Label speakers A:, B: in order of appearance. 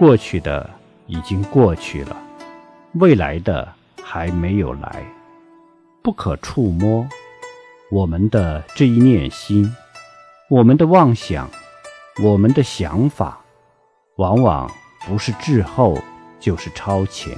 A: 过去的已经过去了未来的还没有来。不可触摸我们的这一念心我们的妄想我们的想法往往不是滞后就是超前。